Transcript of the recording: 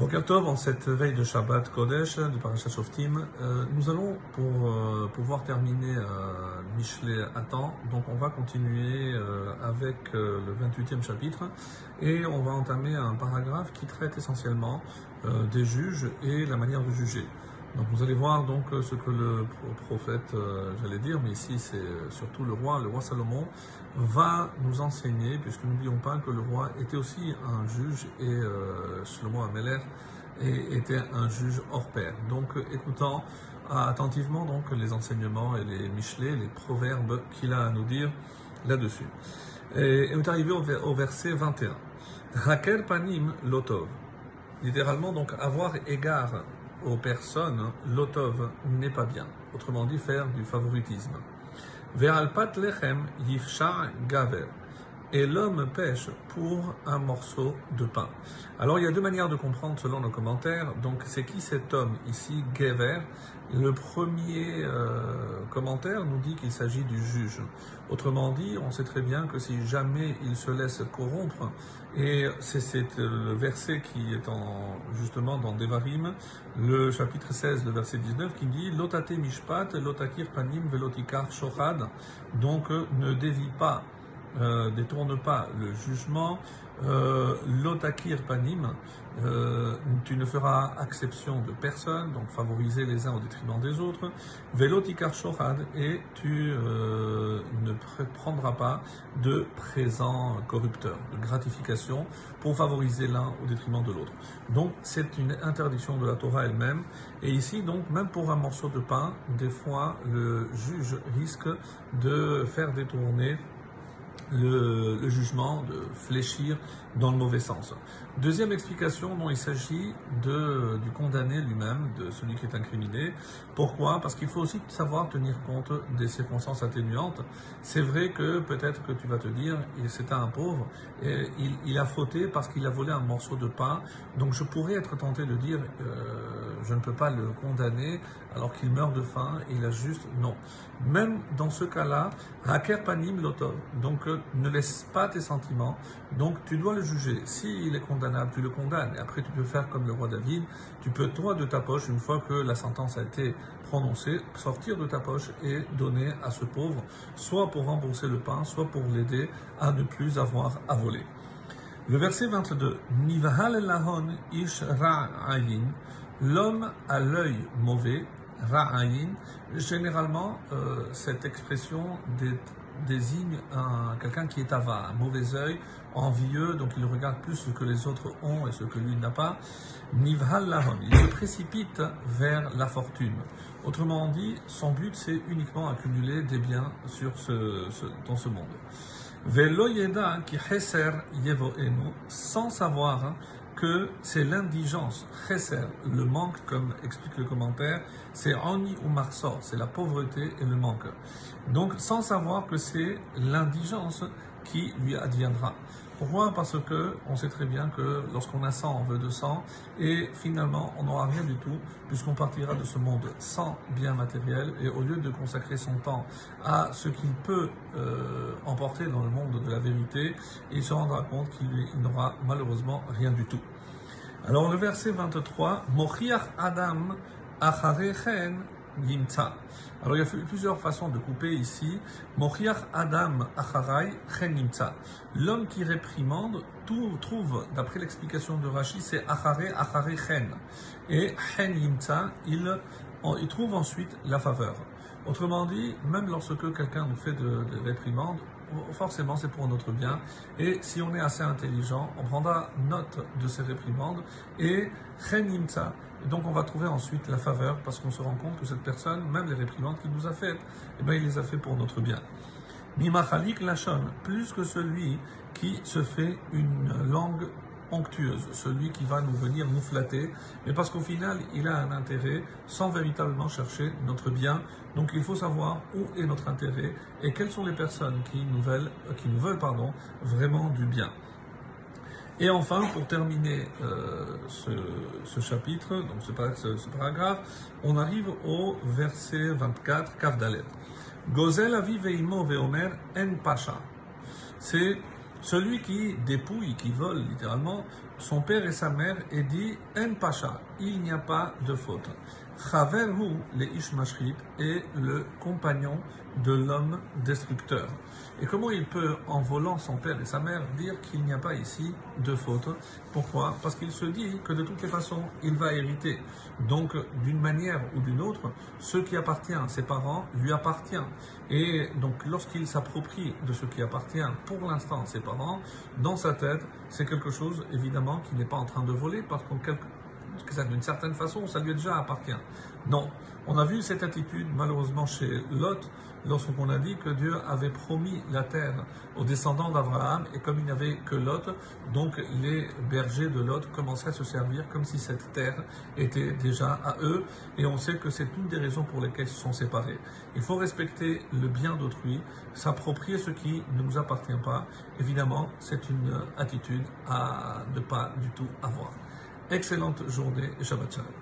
Bokertov, en cette veille de Shabbat Kodesh, de Parashat Shoftim, euh, nous allons pour euh, pouvoir terminer euh, Michelet à temps. Donc on va continuer avec le 28e chapitre et on va entamer un paragraphe qui traite essentiellement des juges et la manière de juger. Donc vous allez voir donc euh, ce que le pro- prophète, euh, j'allais dire, mais ici c'est euh, surtout le roi, le roi Salomon, va nous enseigner, puisque n'oublions pas que le roi était aussi un juge et euh, Shlomo Ameler était un juge hors pair. Donc écoutons attentivement donc les enseignements et les Michelet, les proverbes qu'il a à nous dire là-dessus. Et, et on est arrivé au, au verset 21. Haker panim lotov. Littéralement, donc, avoir égard aux personnes, lotov n'est pas bien. Autrement dit, faire du favoritisme. Lechem gaver. Et l'homme pêche pour un morceau de pain. Alors, il y a deux manières de comprendre selon nos commentaires. Donc, c'est qui cet homme ici, Gever Le premier euh, commentaire nous dit qu'il s'agit du juge. Autrement dit, on sait très bien que si jamais il se laisse corrompre, et c'est euh, le verset qui est en, justement dans Devarim, le chapitre 16, le verset 19, qui dit Lotate mishpat, lotakir panim, velotikar shochad. Donc, euh, ne dévie pas euh, détourne pas le jugement, euh, lotakir panim, euh, tu ne feras exception de personne, donc favoriser les uns au détriment des autres, velotikar shochad, et tu ne pr- prendras pas de présent corrupteur, de gratification, pour favoriser l'un au détriment de l'autre. Donc c'est une interdiction de la Torah elle-même, et ici donc même pour un morceau de pain, des fois le juge risque de faire détourner le, jugement, de fléchir dans le mauvais sens. Deuxième explication dont il s'agit de, du condamné lui-même, de celui qui est incriminé. Pourquoi? Parce qu'il faut aussi savoir tenir compte des circonstances atténuantes. C'est vrai que peut-être que tu vas te dire, c'est un pauvre, et il, il a fauté parce qu'il a volé un morceau de pain, donc je pourrais être tenté de dire, euh, je ne peux pas le condamner alors qu'il meurt de faim, il a juste... Non. Même dans ce cas-là, hacker panim lotov. Donc euh, ne laisse pas tes sentiments. Donc tu dois le juger. S'il est condamnable, tu le condamnes. Et après tu peux faire comme le roi David. Tu peux toi de ta poche, une fois que la sentence a été prononcée, sortir de ta poche et donner à ce pauvre, soit pour rembourser le pain, soit pour l'aider à ne plus avoir à voler. Le verset 22. Nivahal. L'homme à l'œil mauvais, ra'ayin. Généralement, euh, cette expression dé- désigne un- quelqu'un qui est avare, un mauvais œil, envieux, donc il regarde plus ce que les autres ont et ce que lui n'a pas. Nivhal lahon. Il se précipite vers la fortune. Autrement dit, son but c'est uniquement accumuler des biens sur ce, dans ce monde. Velo yeda ki cheser yevoenu, sans savoir hein, que c'est l'indigence, le manque, comme explique le commentaire, c'est ani ou marsor, c'est la pauvreté et le manque. Donc, sans savoir que c'est l'indigence qui lui adviendra. Pourquoi? Parce que on sait très bien que lorsqu'on a 100, on veut 200, et finalement, on n'aura rien du tout, puisqu'on partira de ce monde sans bien matériel, et au lieu de consacrer son temps à ce qu'il peut euh, emporter dans le monde de la vérité, il se rendra compte qu'il il n'aura malheureusement rien du tout. Alors le verset 23, Mochiach Adam acharechen yimtza. Alors il y a plusieurs façons de couper ici. Mochiach Adam acharai chen yimtza. L'homme qui réprimande tout, trouve, d'après l'explication de Rashi, c'est achare achare chen. Et chen yimtza, il, trouve ensuite la faveur. Autrement dit, même lorsque quelqu'un nous fait de réprimande, forcément c'est pour notre bien. Et si on est assez intelligent, on prendra note de ces réprimandes et. Et donc on va trouver ensuite la faveur parce qu'on se rend compte que cette personne, même les réprimandes qu'il nous a faites, eh bien il les a fait pour notre bien. Mimachalik lachon, plus que celui qui se fait une langue onctueuse, celui qui va nous venir nous flatter, mais parce qu'au final, il a un intérêt sans véritablement chercher notre bien. Donc il faut savoir où est notre intérêt et quelles sont les personnes qui nous veulent, euh, qui nous veulent pardon, vraiment du bien. Et enfin, pour terminer euh, ce, chapitre, donc ce, par- ce- ce paragraphe, on arrive au verset 24, Kaf Dalet. Gozel avi veimo veomer en pasha. C'est celui qui dépouille, qui vole littéralement, son père et sa mère et dit En Pacha, il n'y a pas de faute. Chaverhu, le Ishmashrit, est le compagnon de l'homme destructeur. Et comment il peut, en volant son père et sa mère, dire qu'il n'y a pas ici de faute? Pourquoi? Parce qu'il se dit que de toutes les façons, il va hériter. Donc, d'une manière ou d'une autre, ce qui appartient à ses parents lui appartient. Et donc, lorsqu'il s'approprie de ce qui appartient pour l'instant à ses parents, dans sa tête, c'est quelque chose, évidemment, qui n'est pas en train de voler, parce qu'en quelque d'une certaine façon, ça lui déjà appartient. Non, on a vu cette attitude malheureusement chez Lot, lorsqu'on a dit que Dieu avait promis la terre aux descendants d'Abraham, et comme il n'y avait que Lot, donc les bergers de Lot commenceraient à se servir comme si cette terre était déjà à eux, et on sait que c'est une des raisons pour lesquelles ils se sont séparés. Il faut respecter le bien d'autrui, s'approprier ce qui ne nous appartient pas. Évidemment, c'est une attitude à ne pas du tout avoir. Excellente journée Shabbat Shalom.